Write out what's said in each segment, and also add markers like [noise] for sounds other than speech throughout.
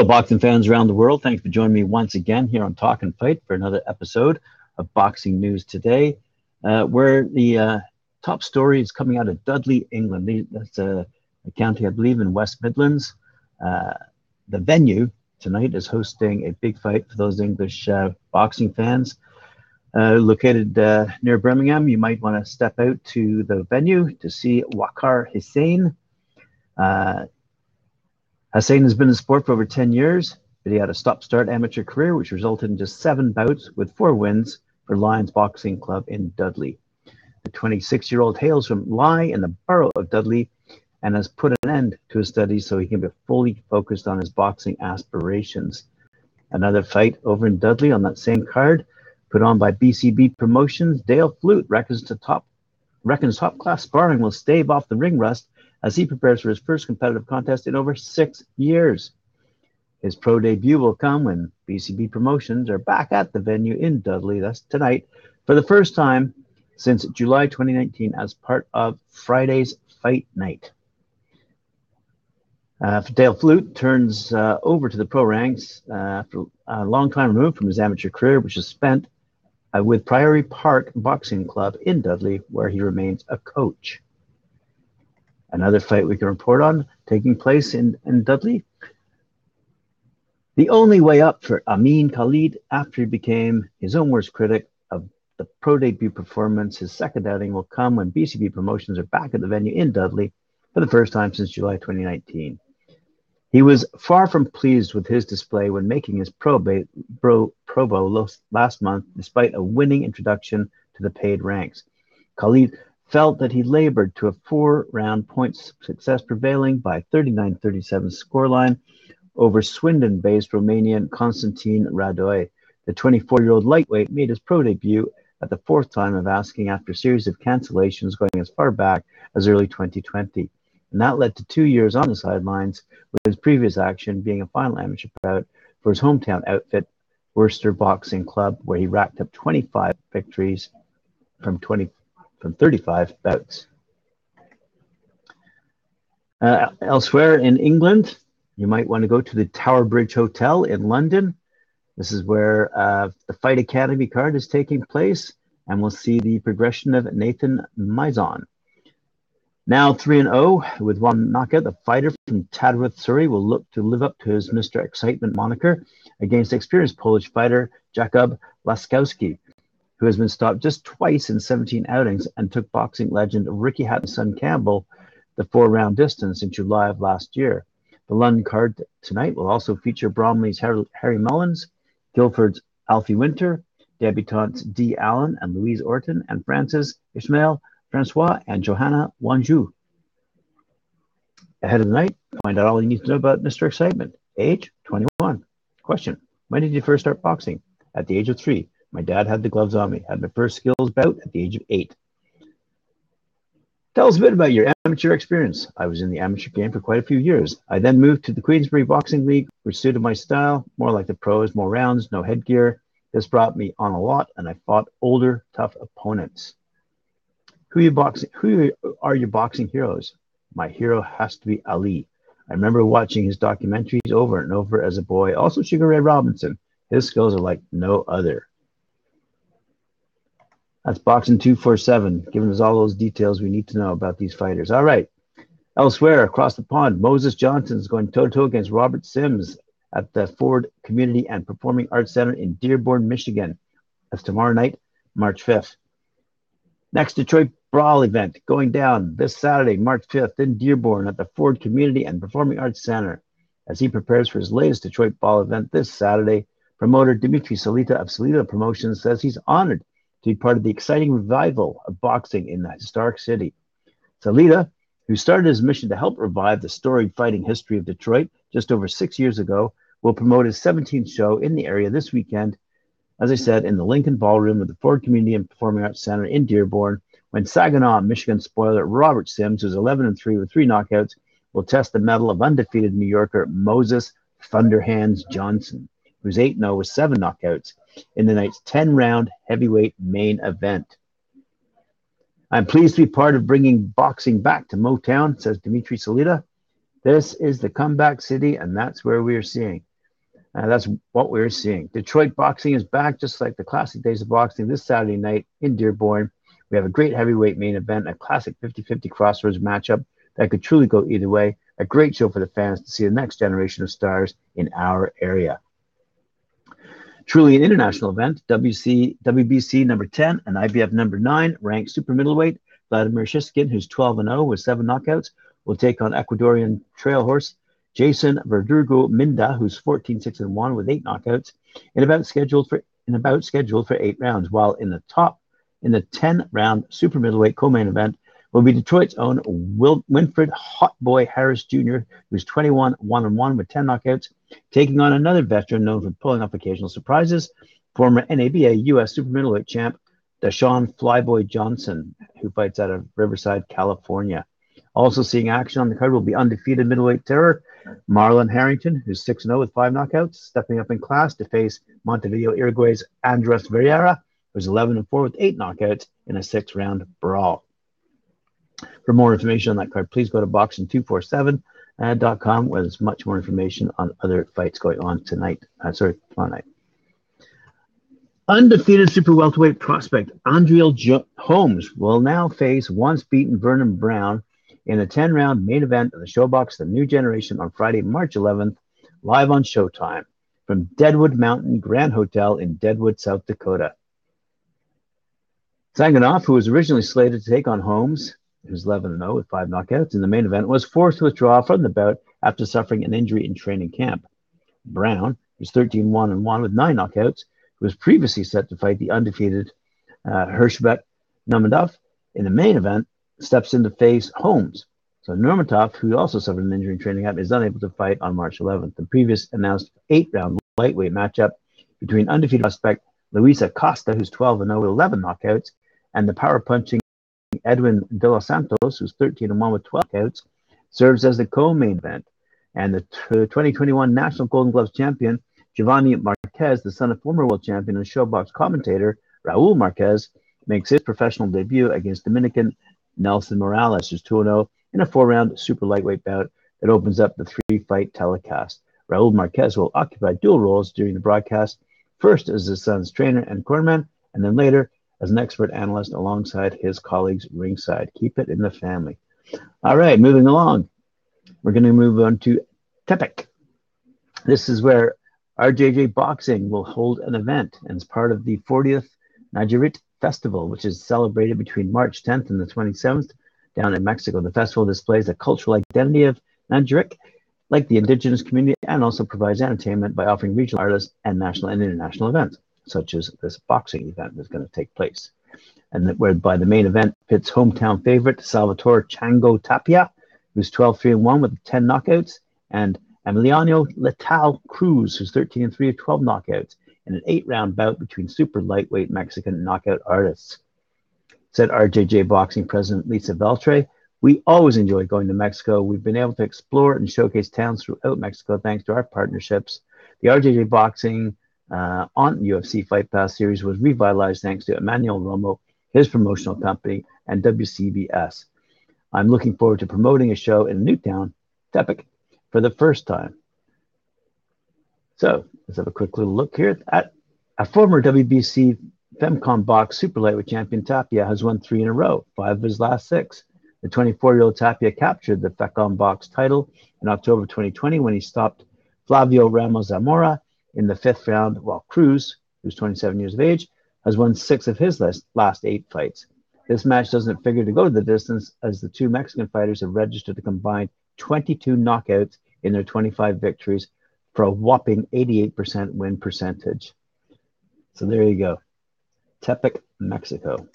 Hello, boxing fans around the world. Thanks for joining me once again here on Talk and Fight for another episode of Boxing News Today, uh, where the uh, top story is coming out of Dudley, England. That's a, a county, I believe, in West Midlands. Uh, the venue tonight is hosting a big fight for those English uh, boxing fans. Uh, located uh, near Birmingham, you might want to step out to the venue to see Waqar Hussain. Hussain has been in sport for over 10 years, but he had a stop start amateur career, which resulted in just seven bouts with four wins for Lions Boxing Club in Dudley. The 26 year old hails from Lye in the borough of Dudley and has put an end to his studies so he can be fully focused on his boxing aspirations. Another fight over in Dudley on that same card, put on by BCB Promotions. Dale Flute reckons to top reckons top class sparring will stave off the ring rust as he prepares for his first competitive contest in over six years. His pro debut will come when BCB Promotions are back at the venue in Dudley, that's tonight, for the first time since July 2019 as part of Friday's Fight Night. Uh, Dale Flute turns uh, over to the pro ranks uh, after a long time removed from his amateur career, which is spent uh, with Priory Park Boxing Club in Dudley, where he remains a coach. Another fight we can report on taking place in, in Dudley. The only way up for Amin Khalid after he became his own worst critic of the pro debut performance. His second outing will come when BCB promotions are back at the venue in Dudley for the first time since July 2019. He was far from pleased with his display when making his pro, pro, probo last month, despite a winning introduction to the paid ranks. Khalid felt that he labored to a four round points success, prevailing by 39 37 scoreline over Swindon based Romanian Constantin Radoi. The 24 year old lightweight made his pro debut at the fourth time of asking after a series of cancellations going as far back as early 2020. And that led to two years on the sidelines, with his previous action being a final amateur bout for his hometown outfit, Worcester Boxing Club, where he racked up 25 victories from 20 from 35 bouts. Uh, elsewhere in England, you might want to go to the Tower Bridge Hotel in London. This is where uh, the Fight Academy card is taking place, and we'll see the progression of Nathan Mizon. Now 3 0 with one knockout, the fighter from Tadworth, Surrey will look to live up to his Mr. Excitement moniker against experienced Polish fighter Jakub Laskowski, who has been stopped just twice in 17 outings and took boxing legend Ricky Hatton's son Campbell the four round distance in July of last year. The London card tonight will also feature Bromley's Harry Mullins, Guildford's Alfie Winter, debutantes Dee Allen and Louise Orton, and Francis Ismail, Francois and Johanna Wanju. Ahead of the night, find out all you need to know about Mr. Excitement. Age 21. Question When did you first start boxing? At the age of three. My dad had the gloves on me. Had my first skills bout at the age of eight. Tell us a bit about your amateur experience. I was in the amateur game for quite a few years. I then moved to the Queensbury Boxing League, which suited my style, more like the pros, more rounds, no headgear. This brought me on a lot, and I fought older, tough opponents. Who you boxing? Who are your boxing heroes? My hero has to be Ali. I remember watching his documentaries over and over as a boy. Also, Sugar Ray Robinson. His skills are like no other. That's Boxing 247, giving us all those details we need to know about these fighters. All right. Elsewhere, across the pond, Moses Johnson is going toe to toe against Robert Sims at the Ford Community and Performing Arts Center in Dearborn, Michigan. That's tomorrow night, March 5th. Next Detroit Brawl event going down this Saturday, March 5th in Dearborn at the Ford Community and Performing Arts Center. As he prepares for his latest Detroit Brawl event this Saturday, promoter Dimitri Salita of Salita Promotions says he's honored to be part of the exciting revival of boxing in the historic city. Salita, who started his mission to help revive the storied fighting history of Detroit just over six years ago, will promote his 17th show in the area this weekend, as I said, in the Lincoln Ballroom of the Ford Community and Performing Arts Center in Dearborn, when Saginaw, Michigan spoiler Robert Sims, who's 11 and 3 with three knockouts, will test the mettle of undefeated New Yorker Moses Thunderhands Johnson, who's 8 0 with seven knockouts in the night's 10 round heavyweight main event. I'm pleased to be part of bringing boxing back to Motown, says Dimitri Salita. This is the comeback city, and that's where we are seeing. Uh, that's what we're seeing. Detroit boxing is back, just like the classic days of boxing this Saturday night in Dearborn. We have a great heavyweight main event, a classic 50 50 crossroads matchup that could truly go either way. A great show for the fans to see the next generation of stars in our area. Truly an international event, WC, WBC number 10 and IBF number 9, ranked super middleweight. Vladimir Shishkin, who's 12 and 0 with seven knockouts, will take on Ecuadorian trail horse Jason Verdugo Minda, who's 14 6 and 1 with eight knockouts, in about scheduled for in about scheduled for eight rounds. While in the top in the 10 round super middleweight co-main event will be Detroit's own Wil- Winfred Hotboy Harris Jr., who's 21 1 and 1 with 10 knockouts, taking on another veteran known for pulling off occasional surprises, former NABA U.S. super middleweight champ Deshaun Flyboy Johnson, who fights out of Riverside, California. Also seeing action on the card will be undefeated middleweight terror Marlon Harrington, who's 6 0 with five knockouts, stepping up in class to face Montevideo Uruguay's Andres Vieira, who's 11 4 with eight knockouts in a six round brawl. For more information on that card, please go to boxing247.com where there's much more information on other fights going on tonight. Uh, sorry, tomorrow night. Undefeated super welterweight prospect Andriel jo- Holmes will now face once beaten Vernon Brown in a 10 round main event of the ShoBox The New Generation on Friday, March 11th, live on Showtime from Deadwood Mountain Grand Hotel in Deadwood, South Dakota. Zanganov, who was originally slated to take on Holmes, who's 11 0 with five knockouts in the main event, was forced to withdraw from the bout after suffering an injury in training camp. Brown, who's 13 1 1 with nine knockouts, who was previously set to fight the undefeated uh, Hirschbet Nurmagomedov in the main event, steps in to face Holmes. So Nurmagomedov, who also suffered an injury in training camp, is unable to fight on March 11th. The previous announced eight-round lightweight matchup between undefeated prospect Luis Costa, who's 12 0 with 11 knockouts, and the power punching Edwin De Los Santos, who's 13 and 1 with 12 knockouts, serves as the co-main event. And the t- 2021 National Golden Gloves champion Giovanni Marquez, the son of former world champion and ShoBox commentator Raul Marquez, makes his professional debut against Dominican Nelson Morales, who's 2 0 in a four round super lightweight bout that opens up the three fight telecast. Raul Marquez will occupy dual roles during the broadcast, first as his son's trainer and cornerman, and then later as an expert analyst alongside his colleagues ringside. Keep it in the family. All right, moving along. We're going to move on to Tepic. This is where RJJ Boxing will hold an event and it's part of the 40th Nayarit Festival, which is celebrated between March 10th and the 27th down in Mexico. The festival displays the cultural identity of Nayarit, like the indigenous community, and also provides entertainment by offering regional artists and national and international events, such as this boxing event that's going to take place. And that whereby the main event pits hometown favorite Salvatore Chango Tapia, who's 12 3 1 with 10 knockouts, and Emiliano Letal Cruz, who's 13 and 3 with 12 knockouts, in an eight round bout between super lightweight Mexican knockout artists. Said RJJ Boxing President Lisa Beltre, we always enjoy going to Mexico. We've been able to explore and showcase towns throughout Mexico thanks to our partnerships. The RJJ Boxing uh, on UFC Fight Pass series was revitalized thanks to Emmanuel Romo, his promotional company, and WCBS. I'm looking forward to promoting a show in Newtown, Tepic, for the first time. So let's have a quick little look here at a former WBC Femcom Box Super Lightweight Champion Tapia has won three in a row, five of his last six. The 24-year-old Tapia captured the FECOM Box title in October 2020 when he stopped Flavio Ramos Zamora in the fifth round, while Cruz, who's 27 years of age, has won six of his last, last eight fights. This match doesn't figure to go to the distance as the two Mexican fighters have registered a combined 22 knockouts in their 25 victories for a whopping 88% win percentage. So there you go. Tepic, Mexico.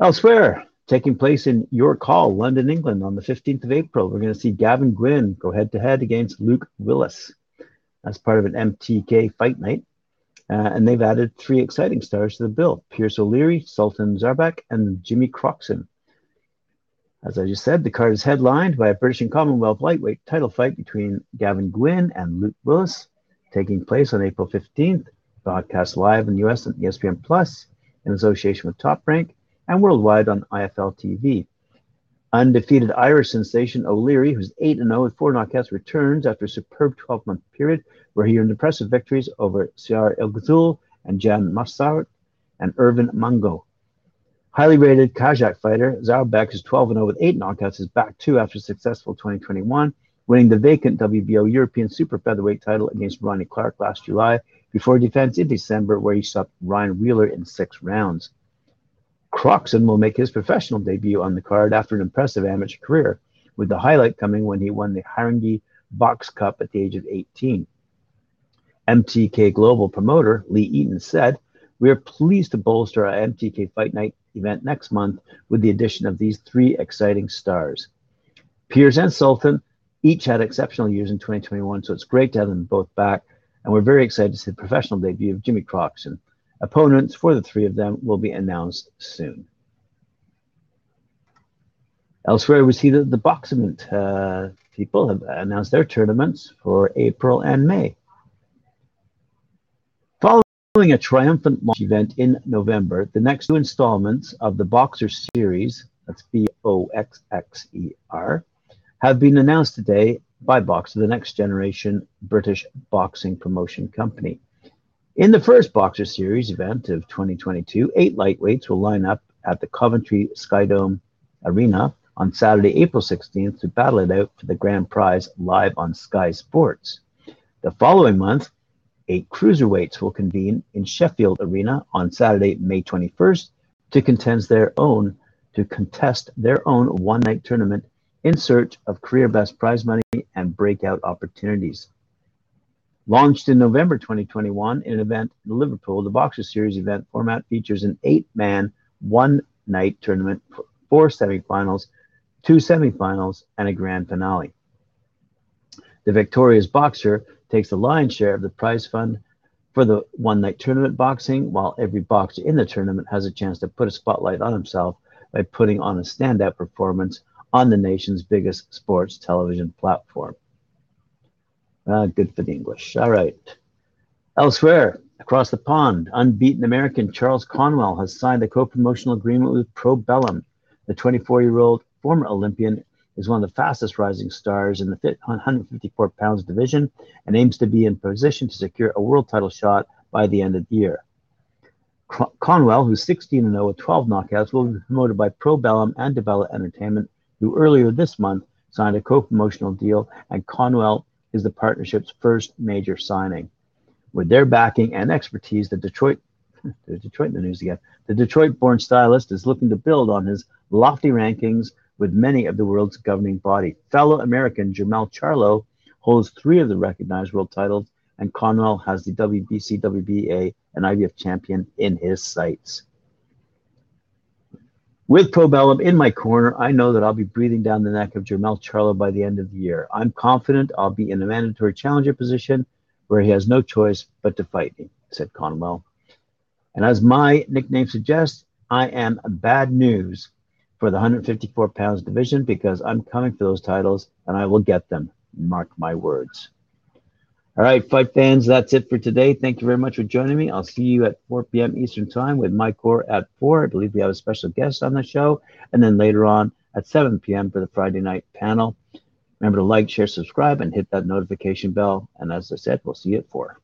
Elsewhere, taking place in York Hall, London, England, on the 15th of April, we're going to see Gavin Gwynn go head to head against Luke Willis. That's part of an MTK fight night. Uh, and they've added three exciting stars to the bill Pierce O'Leary, Sultan Zaurbek, and Jimmy Croxon. As I just said, the card is headlined by a British and Commonwealth lightweight title fight between Gavin Gwynn and Luke Willis, taking place on April 15th, broadcast live in the US on ESPN Plus in association with Top Rank and worldwide on IFL TV. Undefeated Irish sensation O'Leary, who's 8 0 with four knockouts, returns after a superb 12 month period where he earned impressive victories over Siar El and Jan Massart and Irvin Mungo. Highly rated Kazakh fighter Zaurbek is 12 0 with eight knockouts, is back two after successful 2021, winning the vacant WBO European Super Featherweight title against Ronnie Clark last July before defense in December, where he stopped Ryan Wheeler in six rounds. Croxon will make his professional debut on the card after an impressive amateur career, with the highlight coming when he won the Haringey Box Cup at the age of 18. MTK Global promoter Lee Eaton said, We are pleased to bolster our MTK Fight Night event next month with the addition of these three exciting stars. Pierce and Sultan each had exceptional years in 2021, so it's great to have them both back. And we're very excited to see the professional debut of Jimmy Croxon Opponents for the three of them will be announced soon. Elsewhere, we see that the boxing uh, people have announced their tournaments for April and May. Following a triumphant launch event in November, the next two installments of the Boxxer series, that's B O X X E R, have been announced today by Boxxer, the next generation British boxing promotion company. In the first Boxxer Series event of 2022, eight lightweights will line up at the Coventry Skydome Arena on Saturday, April 16th to battle it out for the grand prize live on Sky Sports. The following month, eight cruiserweights will convene in Sheffield Arena on Saturday, May 21st to contest their own to contest their own one-night tournament in search of career best prize money and breakout opportunities. Launched in November 2021 in an event in Liverpool, the Boxxer Series event format features an eight man, one night tournament, four semifinals, two semifinals, and a grand finale. The victorious boxer takes the lion's share of the prize fund for the one night tournament boxing, while every boxer in the tournament has a chance to put a spotlight on himself by putting on a standout performance on the nation's biggest sports television platform. Uh, good for the English. All right. Elsewhere, across the pond, unbeaten American Charles Conwell has signed a co-promotional agreement with Probellum. The 24-year-old former Olympian is one of the fastest rising stars in the 154 pounds division and aims to be in position to secure a world title shot by the end of the year. Conwell, who's 16 0 with 12 knockouts, will be promoted by Probellum and DiBella Entertainment, who earlier this month signed a co-promotional deal, and Conwell is the partnership's first major signing. With their backing and expertise, the Detroit, [laughs] the Detroit in the news again, the Detroit-born stylist is looking to build on his lofty rankings with many of the world's governing body. Fellow American Jermell Charlo holds three of the recognized world titles, and Conwell has the WBC, WBA, and IBF champion in his sights. With Probellum in my corner, I know that I'll be breathing down the neck of Jermell Charlo by the end of the year. I'm confident I'll be in a mandatory challenger position where he has no choice but to fight me, said Conwell. And as my nickname suggests, I am bad news for the 154 pounds division because I'm coming for those titles and I will get them. Mark my words. All right, fight fans, that's it for today. Thank you very much for joining me. I'll see you at 4 p.m. Eastern Time with Mike Core at 4. I believe we have a special guest on the show. And then later on at 7 p.m. for the Friday night panel. Remember to like, share, subscribe, and hit that notification bell. And as I said, we'll see you at 4.